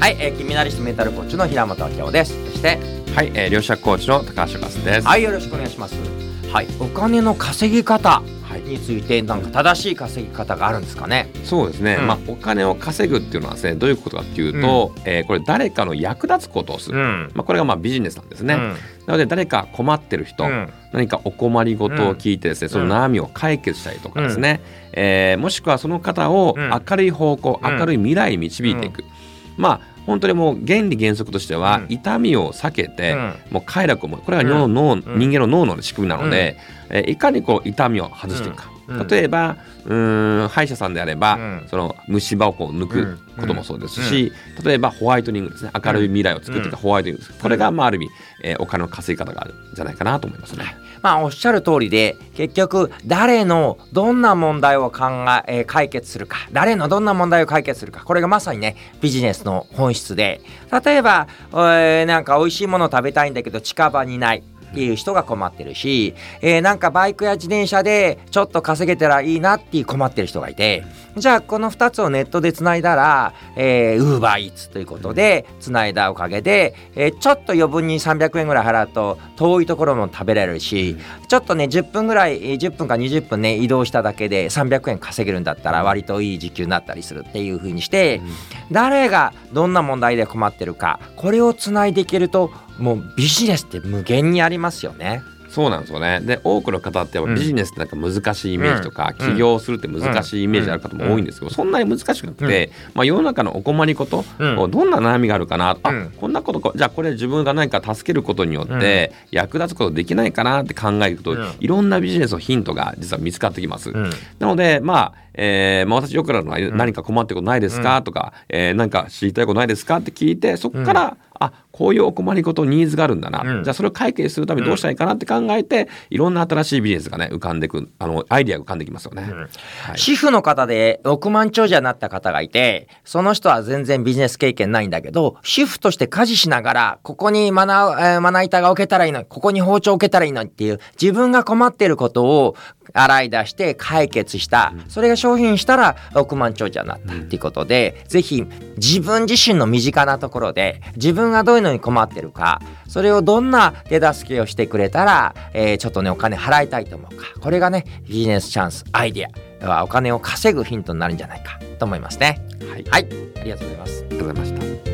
はい、えー、金メダリストメンタルコーチの平本明夫です。そしてはい、えー、両者コーチの高橋和です。はいよろしくお願いします。はいお金の稼ぎ方はい。についてなんか正しい稼ぎ方があるんですかね？そうですね、うん。まあお金を稼ぐっていうのはですねどういうことかっていうと、えーこれ誰かの役立つことをする、ん。まあこれがまあビジネスなんですね。うん。なので誰か困ってる人、うん。何かお困りごとを聞いてですね、その悩みを解決したりとかですね、えーもしくはその方をうん。明るい方向、うん。明るい未来に導いていく、まあ本当にもう原理原則としては、うん。痛みを避けて、うん。もう快楽をもこれが脳の、人間の脳の仕組みなので、えーいかにこう痛みを外していくか、うん例えばうーん歯医者さんであれば、うん。その虫歯をこう抜くこともそうですし、例えばホワイトニングですね。明るい未来を作っていくホワイトニングです。これがまあある意味、えーお金の稼ぎ方があるんじゃないかなと思いますね。まあおっしゃる通りで結局誰のどんな問題を考ええー解決するか。誰のどんな問題を解決するか。これがまさにねビジネスの本質で。例えば、えーなんか美味しいものを食べたいんだけど近場にないっていう人が困ってるし、えーなんかバイクや自転車でちょっと稼げたらいいなっていう困ってる人がいてじゃあこの2つをネットでつないだら、えー、ウーバーイーツということでつないだおかげで、えーちょっと余分に300円ぐらい払うと遠いところも食べられるしちょっとね10分ぐらいえー10分か20分ね移動しただけで300円稼げるんだったら割といい時給になったりするっていう風にして、誰がどんな問題で困ってるかこれをつないでいけるともうビジネスって無限にありますよね。そうなんですよね。で多くの方ってビジネスってなんか難しいイメージとか、うん。起業するって難しいイメージある方も多いんですけど、そんなに難しくなくて、まあ、世の中のお困りこと、うん。どんな悩みがあるかな、あうん。こんなことこじゃあこれ自分が何か助けることによって役立つことできないかなって考えると、うん。いろんなビジネスのヒントが実は見つかってきます。うん。なので、まあ、えーまあ、私よくあるのは、何か困ってることないですか、とか、えー何か知りたいことないですか？って聞いて、そこから、あ、こういうお困りごとニーズがあるんだな。うんじゃあ、それを解決するためにどうしたらいいかなって考えて、いろんな新しいビジネスがね、浮かんでく、あの、アイディアが浮かんできますよね。はい。主婦の方で億万長者になった方がいて、その人は全然ビジネス経験ないんだけど、主婦として家事しながら、ここにまな、えーまな板が置けたらいいのに、ここに包丁置けたらいいのにっていう、自分が困っていることを洗い出して解決した。それが商品したら億万長者になったっていうことで、ぜひ自分自身の身近なところで、自分がどういうのに困ってるか、それをどんな手助けをしてくれたら、えーちょっとね、お金払いたいと思うか。これがね、ビジネスチャンス、アイデア。はお金を稼ぐヒントになるんじゃないかと思いますね。はい。はい、ありがとうございます。ありがとうございました。